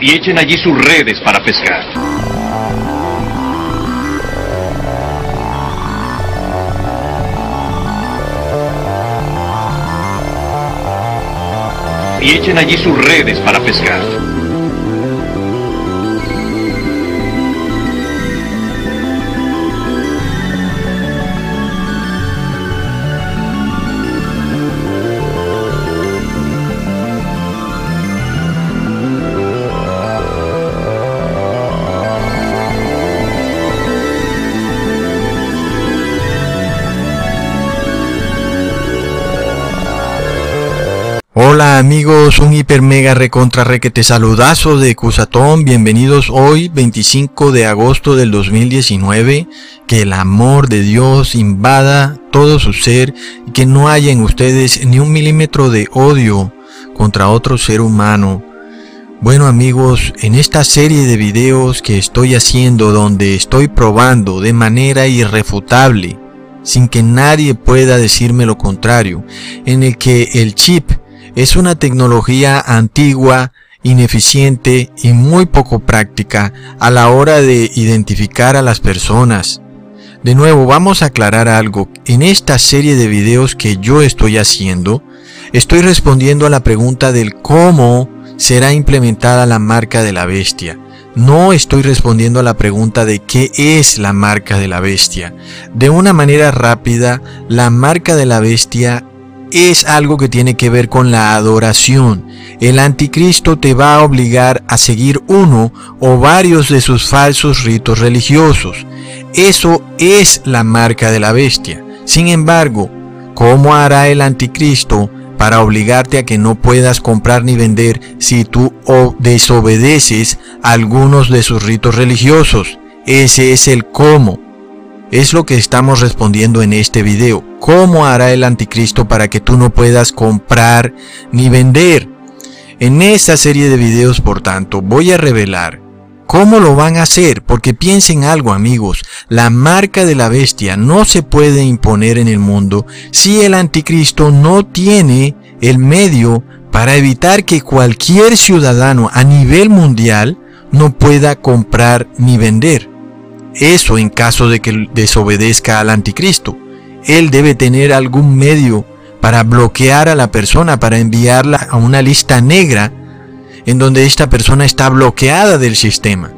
y echen allí sus redes para pescar. Y echen allí sus redes para pescar. Hola amigos, un hiper mega recontra requete saludazo de Cusatón, bienvenidos hoy 25 de agosto del 2019, que el amor de Dios invada todo su ser y que no haya en ustedes ni un milímetro de odio contra otro ser humano. Bueno amigos, en esta serie de videos que estoy haciendo donde estoy probando de manera irrefutable, sin que nadie pueda decirme lo contrario, en el que el chip es una tecnología antigua, ineficiente y muy poco práctica a la hora de identificar a las personas. De nuevo, vamos a aclarar algo. En esta serie de videos que yo estoy haciendo, estoy respondiendo a la pregunta del cómo será implementada la marca de la bestia. No estoy respondiendo a la pregunta de qué es la marca de la bestia. De una manera rápida, la marca de la bestia es algo que tiene que ver con la adoración. El anticristo te va a obligar a seguir uno o varios de sus falsos ritos religiosos. Eso es la marca de la bestia. Sin embargo, ¿cómo hará el anticristo para obligarte a que no puedas comprar ni vender si tú desobedeces algunos de sus ritos religiosos? Ese es el cómo. Es lo que estamos respondiendo en este video. ¿Cómo hará el anticristo para que tú no puedas comprar ni vender? En esta serie de videos, por tanto, voy a revelar cómo lo van a hacer, porque piensen algo amigos, la marca de la bestia no se puede imponer en el mundo si el anticristo no tiene el medio para evitar que cualquier ciudadano a nivel mundial no pueda comprar ni vender. Eso en caso de que desobedezca al anticristo. Él debe tener algún medio para bloquear a la persona, para enviarla a una lista negra en donde esta persona está bloqueada del sistema.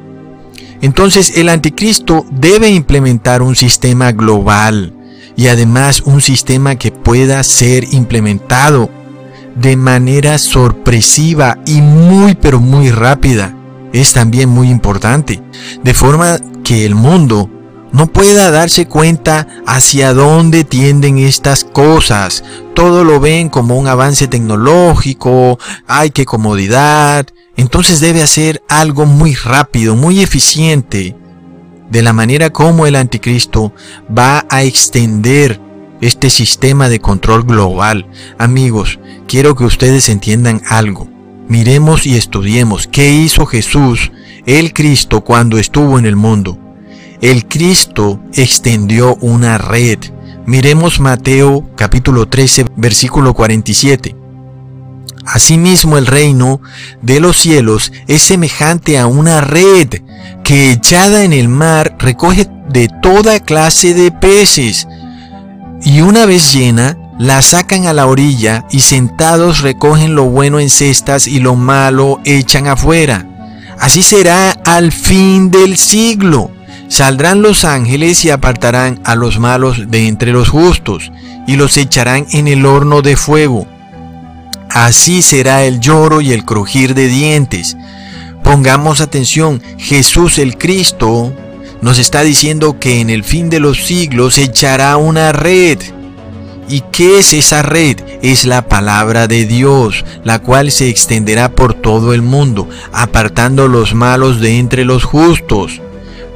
Entonces el anticristo debe implementar un sistema global y además un sistema que pueda ser implementado de manera sorpresiva y muy pero muy rápida. Es también muy importante. De forma que el mundo no pueda darse cuenta hacia dónde tienden estas cosas. Todo lo ven como un avance tecnológico, hay que comodidad. Entonces debe hacer algo muy rápido, muy eficiente, de la manera como el anticristo va a extender este sistema de control global. Amigos, quiero que ustedes entiendan algo. Miremos y estudiemos qué hizo Jesús el Cristo cuando estuvo en el mundo. El Cristo extendió una red. Miremos Mateo capítulo 13 versículo 47. Asimismo el reino de los cielos es semejante a una red que echada en el mar recoge de toda clase de peces y una vez llena la sacan a la orilla y sentados recogen lo bueno en cestas y lo malo echan afuera. Así será al fin del siglo. Saldrán los ángeles y apartarán a los malos de entre los justos y los echarán en el horno de fuego. Así será el lloro y el crujir de dientes. Pongamos atención, Jesús el Cristo nos está diciendo que en el fin de los siglos echará una red ¿Y qué es esa red? Es la palabra de Dios, la cual se extenderá por todo el mundo, apartando los malos de entre los justos.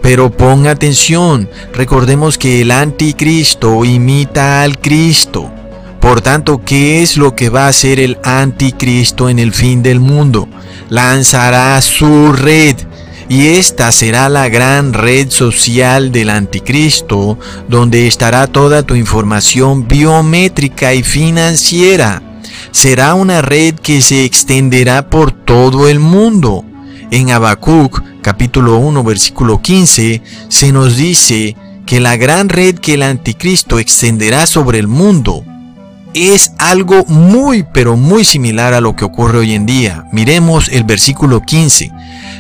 Pero ponga atención, recordemos que el anticristo imita al Cristo. Por tanto, ¿qué es lo que va a hacer el anticristo en el fin del mundo? Lanzará su red y esta será la gran red social del anticristo, donde estará toda tu información biométrica y financiera. Será una red que se extenderá por todo el mundo. en Habacuc capítulo 1 versículo 15 se nos dice que la gran red que el anticristo extenderá sobre el mundo es algo muy pero muy similar a lo que ocurre hoy en día. Miremos el versículo 15.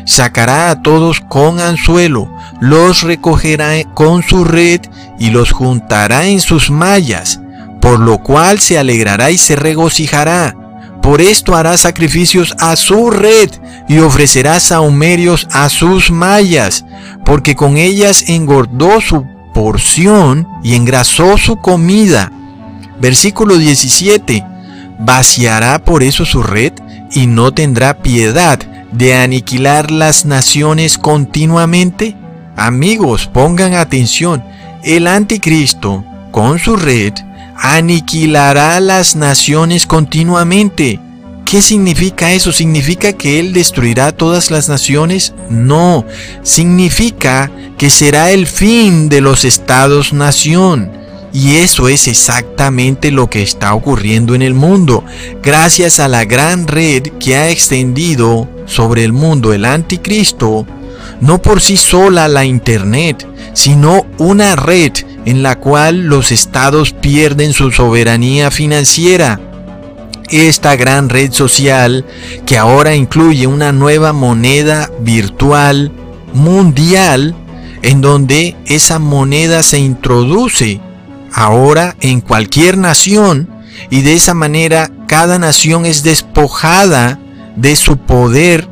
Sacará a todos con anzuelo, los recogerá con su red y los juntará en sus mallas, por lo cual se alegrará y se regocijará. Por esto hará sacrificios a su red y ofrecerá saumerios a sus mallas, porque con ellas engordó su porción y engrasó su comida. Versículo 17. Vaciará por eso su red y no tendrá piedad de aniquilar las naciones continuamente. Amigos, pongan atención. El anticristo, con su red, aniquilará las naciones continuamente. ¿Qué significa eso? ¿Significa que Él destruirá todas las naciones? No, significa que será el fin de los estados-nación. Y eso es exactamente lo que está ocurriendo en el mundo, gracias a la gran red que ha extendido sobre el mundo el anticristo, no por sí sola la Internet, sino una red en la cual los estados pierden su soberanía financiera. Esta gran red social que ahora incluye una nueva moneda virtual mundial en donde esa moneda se introduce ahora en cualquier nación y de esa manera cada nación es despojada de su poder,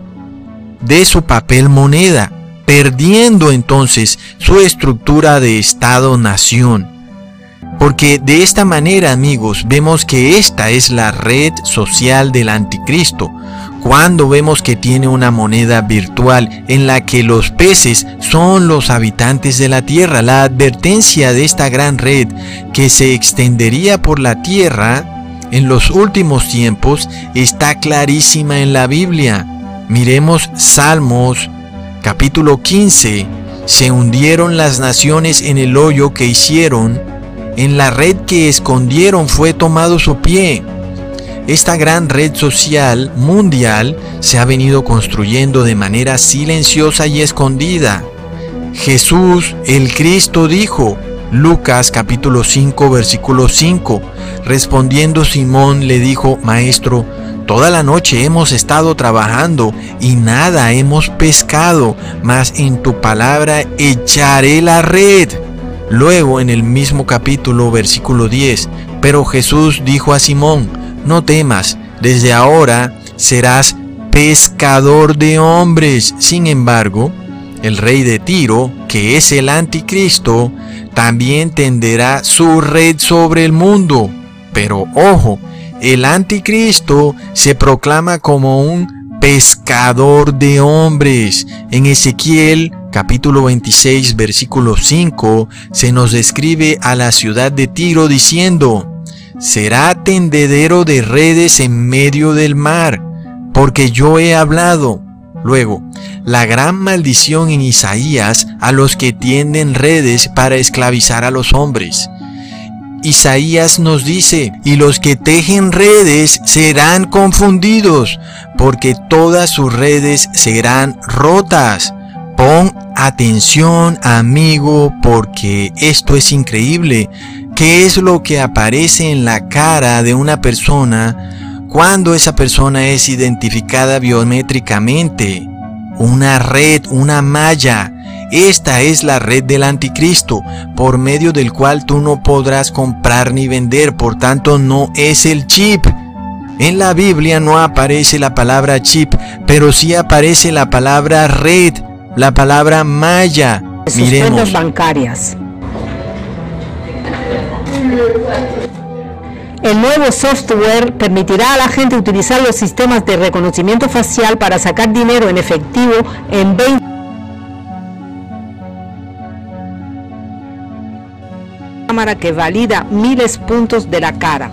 de su papel moneda, perdiendo entonces su estructura de Estado-nación. Porque de esta manera, amigos, vemos que esta es la red social del anticristo, cuando vemos que tiene una moneda virtual en la que los peces son los habitantes de la tierra. La advertencia de esta gran red que se extendería por la tierra en los últimos tiempos está clarísima en la Biblia. Miremos Salmos capítulo 15. Se hundieron las naciones en el hoyo que hicieron, en la red que escondieron fue tomado su pie. Esta gran red social mundial se ha venido construyendo de manera silenciosa y escondida. Jesús, el Cristo, dijo, Lucas capítulo 5 versículo 5, respondiendo Simón le dijo, Maestro, toda la noche hemos estado trabajando y nada hemos pescado, mas en tu palabra echaré la red. Luego en el mismo capítulo versículo 10, pero Jesús dijo a Simón, no temas, desde ahora serás pescador de hombres. Sin embargo, el rey de Tiro, que es el anticristo, también tenderá su red sobre el mundo. Pero ojo, el anticristo se proclama como un pescador de hombres. En Ezequiel capítulo 26 versículo 5 se nos describe a la ciudad de Tiro diciendo, será tendedero de redes en medio del mar, porque yo he hablado. Luego, la gran maldición en Isaías a los que tienden redes para esclavizar a los hombres. Isaías nos dice, y los que tejen redes serán confundidos, porque todas sus redes serán rotas. Pon atención, amigo, porque esto es increíble. ¿Qué es lo que aparece en la cara de una persona cuando esa persona es identificada biométricamente? Una red, una malla. Esta es la red del anticristo, por medio del cual tú no podrás comprar ni vender, por tanto no es el chip. En la Biblia no aparece la palabra chip, pero sí aparece la palabra red, la palabra malla. Miremos. bancarias. El nuevo software permitirá a la gente utilizar los sistemas de reconocimiento facial para sacar dinero en efectivo en 20 cámara que valida miles puntos de la cara.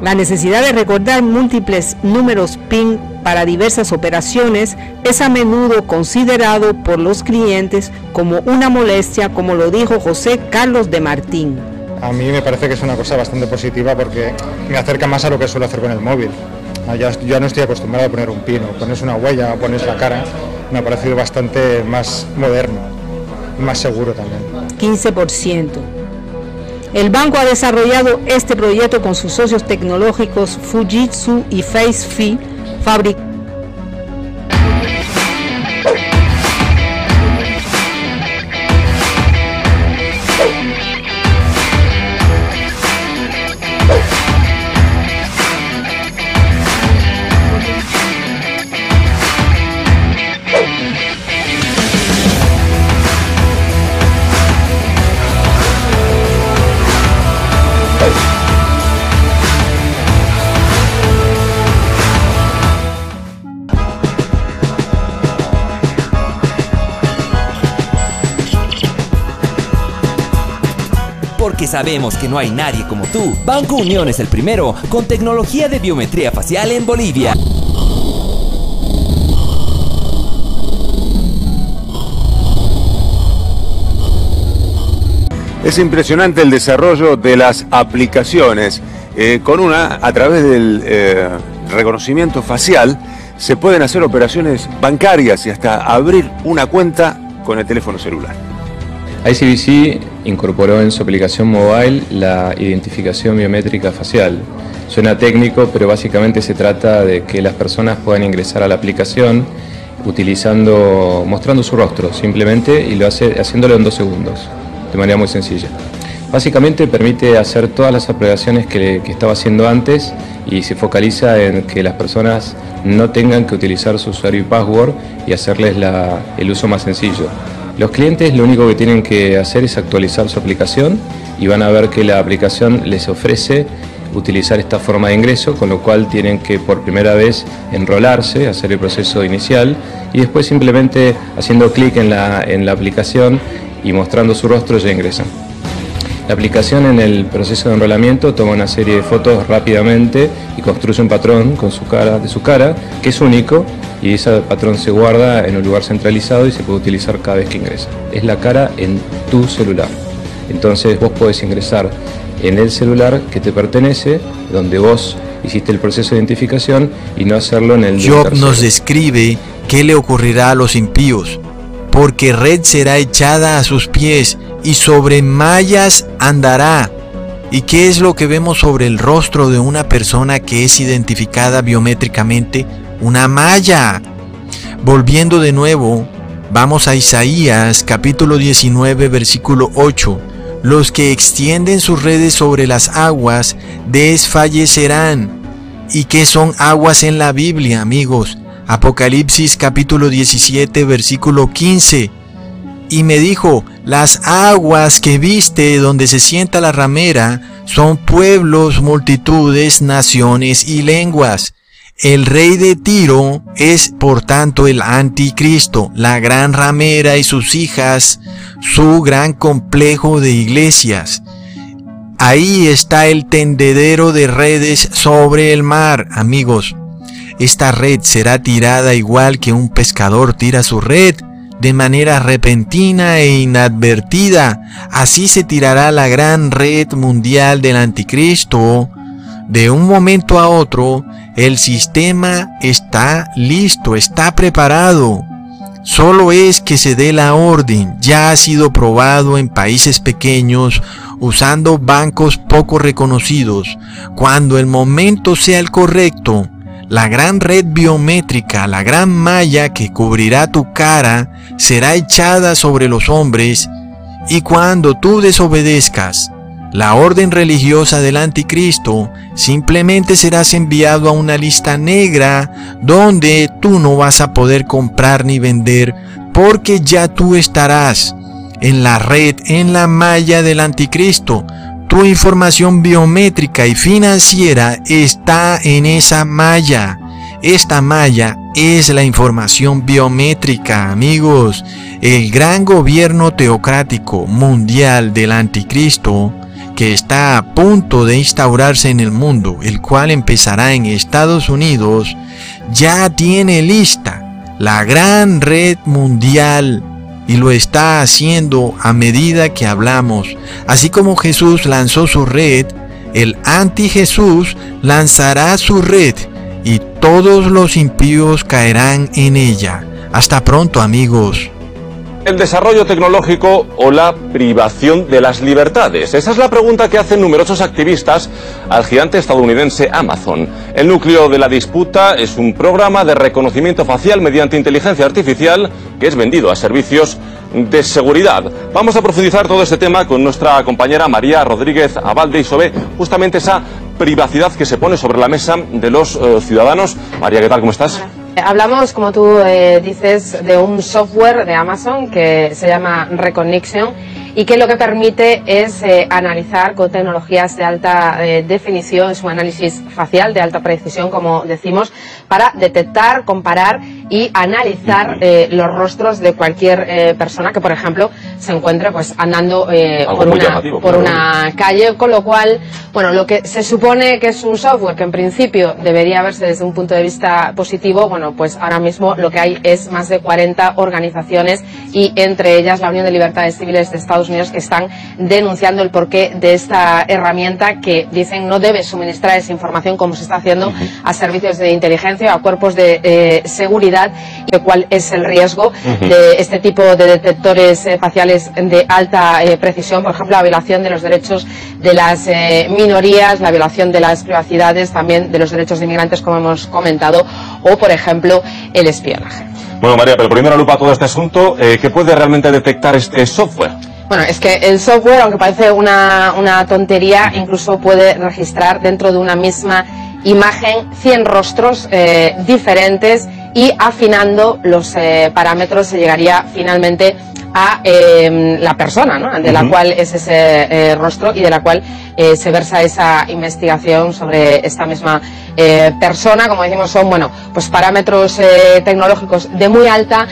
La necesidad de recordar múltiples números PIN para diversas operaciones es a menudo considerado por los clientes como una molestia, como lo dijo José Carlos de Martín a mí me parece que es una cosa bastante positiva porque me acerca más a lo que suelo hacer con el móvil. Ah, Ya, ya no estoy acostumbrado a poner un pino, pones una huella, pones la cara, me ha parecido bastante más moderno, más seguro también. 15%. El banco ha desarrollado este proyecto con sus socios tecnológicos Fujitsu y FaceFi, fabric Porque sabemos que no hay nadie como tú. Banco Unión es el primero con tecnología de biometría facial en Bolivia. Es impresionante el desarrollo de las aplicaciones. Eh, con una, a través del eh, reconocimiento facial, se pueden hacer operaciones bancarias y hasta abrir una cuenta con el teléfono celular. ICBC incorporó en su aplicación mobile la identificación biométrica facial. Suena técnico, pero básicamente se trata de que las personas puedan ingresar a la aplicación utilizando, mostrando su rostro simplemente y lo hace haciéndolo en dos segundos, de manera muy sencilla. Básicamente permite hacer todas las operaciones que, estaba haciendo antes y se focaliza en que las personas no tengan que utilizar su usuario y password y hacerles el uso más sencillo. Los clientes lo único que tienen que hacer es actualizar su aplicación y van a ver que la aplicación les ofrece utilizar esta forma de ingreso, con lo cual tienen que por primera vez enrolarse, hacer el proceso inicial y después simplemente haciendo clic en la, en la aplicación y mostrando su rostro ya ingresan. La aplicación en el proceso de enrolamiento toma una serie de fotos rápidamente y construye un patrón con su cara, de su cara que es único y ese patrón se guarda en un lugar centralizado y se puede utilizar cada vez que ingresa. Es la cara en tu celular. Entonces vos podés ingresar en el celular que te pertenece, donde vos hiciste el proceso de identificación y no hacerlo en el Job nos describe qué le ocurrirá a los impíos, porque red será echada a sus pies y sobre mallas andará. ¿Y qué es lo que vemos sobre el rostro de una persona que es identificada biométricamente? Una malla. Volviendo de nuevo, vamos a Isaías capítulo 19 versículo 8. Los que extienden sus redes sobre las aguas desfallecerán. ¿Y qué son aguas en la Biblia, amigos? Apocalipsis capítulo 17 versículo 15. Y me dijo, las aguas que viste donde se sienta la ramera son pueblos, multitudes, naciones y lenguas. El rey de Tiro es por tanto el anticristo, la gran ramera y sus hijas, su gran complejo de iglesias. Ahí está el tendedero de redes sobre el mar, amigos. Esta red será tirada igual que un pescador tira su red, de manera repentina e inadvertida. Así se tirará la gran red mundial del anticristo. De un momento a otro, el sistema está listo, está preparado. Solo es que se dé la orden. Ya ha sido probado en países pequeños usando bancos poco reconocidos. Cuando el momento sea el correcto, la gran red biométrica, la gran malla que cubrirá tu cara, será echada sobre los hombres y cuando tú desobedezcas la orden religiosa del anticristo, simplemente serás enviado a una lista negra donde tú no vas a poder comprar ni vender porque ya tú estarás en la red, en la malla del anticristo. Tu información biométrica y financiera está en esa malla. Esta malla es la información biométrica, amigos. El gran gobierno teocrático mundial del anticristo que está a punto de instaurarse en el mundo, el cual empezará en Estados Unidos, ya tiene lista la gran red mundial y lo está haciendo a medida que hablamos. Así como Jesús lanzó su red, el anti Jesús lanzará su red y todos los impíos caerán en ella. Hasta pronto amigos. ¿El desarrollo tecnológico o la privación de las libertades? Esa es la pregunta que hacen numerosos activistas al gigante estadounidense Amazon. El núcleo de la disputa es un programa de reconocimiento facial mediante inteligencia artificial que es vendido a servicios de seguridad. Vamos a profundizar todo este tema con nuestra compañera María Rodríguez Abalde y sobre justamente esa privacidad que se pone sobre la mesa de los eh, ciudadanos. María, ¿qué tal? ¿Cómo estás? Hablamos, como tú eh, dices, de un software de Amazon que se llama Recognition y que lo que permite es eh, analizar con tecnologías de alta eh, definición, es un análisis facial de alta precisión, como decimos, para detectar, comparar y analizar eh, los rostros de cualquier persona que, por ejemplo, se encuentre pues andando por, una, por una calle, con lo cual, bueno, lo que se supone que es un software que en principio debería verse desde un punto de vista positivo, bueno, pues ahora mismo lo que hay es más de 40 organizaciones y entre ellas la Unión de Libertades Civiles de Estados Unidos que están denunciando el porqué de esta herramienta que dicen no debe suministrar esa información como se está haciendo a servicios de inteligencia o a cuerpos de eh, seguridad y cuál es el riesgo de este tipo de detectores eh, faciales de alta eh, precisión, por ejemplo, la violación de los derechos de las minorías, la violación de las privacidades, también de los derechos de inmigrantes, como hemos comentado, o, por ejemplo, el espionaje. Bueno, María, pero primero lupa todo este asunto. ¿Qué puede realmente detectar este software? Bueno, es que el software, aunque parece una, una tontería, incluso puede registrar dentro de una misma imagen 100 rostros eh, diferentes y afinando los eh, parámetros se llegaría finalmente a em, la persona ¿no? de la cual es ese eh, rostro y de la cual eh, se versa esa investigación sobre esta misma eh, persona. Como decimos, son bueno, pues parámetros tecnológicos de muy alta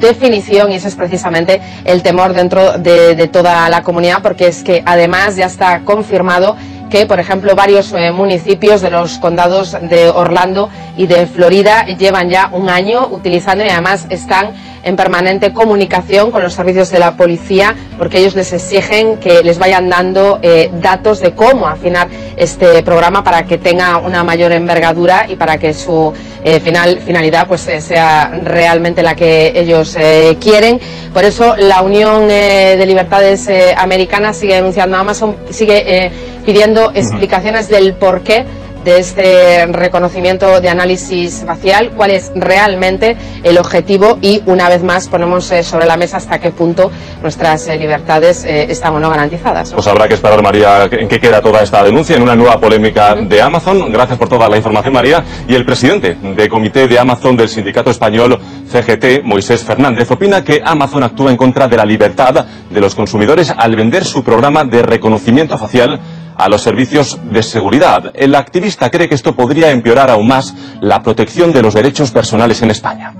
definición y ese es precisamente el temor dentro de, de toda la comunidad porque es que además ya está confirmado que, por ejemplo, varios municipios de los condados de Orlando y de Florida llevan ya un año utilizando y además están en permanente comunicación con los servicios de la policía porque ellos les exigen que les vayan dando eh, datos de cómo afinar este programa para que tenga una mayor envergadura y para que su eh, final, finalidad pues eh, sea realmente la que ellos quieren. Por eso la Unión de Libertades Americanas sigue denunciando a Amazon, sigue pidiendo explicaciones del por qué de este reconocimiento de análisis facial, cuál es realmente el objetivo y una vez más ponemos eh, sobre la mesa hasta qué punto nuestras eh, libertades eh, están o no garantizadas. Pues habrá que esperar, María, en qué queda toda esta denuncia en una nueva polémica de Amazon. Gracias por toda la información, María. Y el presidente del comité de Amazon del sindicato español CGT, Moisés Fernández, opina que Amazon actúa en contra de la libertad de los consumidores al vender su programa de reconocimiento facial a los servicios de seguridad. El activista cree que esto podría empeorar aún más la protección de los derechos personales en España.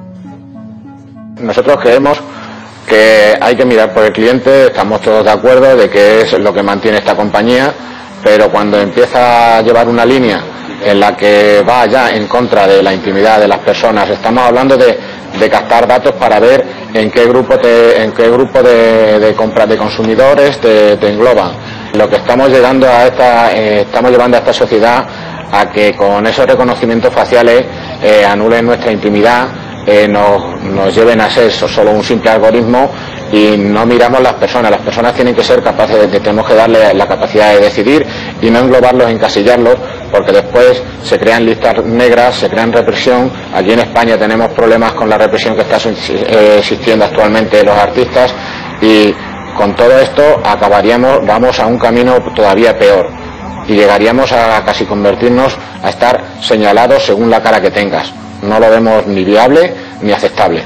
Nosotros creemos que hay que mirar por el cliente, estamos todos de acuerdo de que es lo que mantiene esta compañía, pero cuando empieza a llevar una línea en la que va ya en contra de la intimidad de las personas, estamos hablando de, captar datos para ver en qué grupo, en qué grupo de, de, de consumidores te engloban lo que estamos llegando a esta, eh, estamos llevando a esta sociedad a que con esos reconocimientos faciales eh, anulen nuestra intimidad, eh, nos, lleven a ser solo un simple algoritmo y no miramos las personas. Las personas tienen que ser capaces de, tenemos que darle la capacidad de decidir y no englobarlos, encasillarlos, porque después se crean listas negras, se crean represión. Aquí en España tenemos problemas con la represión que está existiendo actualmente de los artistas y con todo esto acabaríamos, vamos a un camino todavía peor y llegaríamos a casi convertirnos a estar señalados según la cara que tengas. No lo vemos ni viable ni aceptable.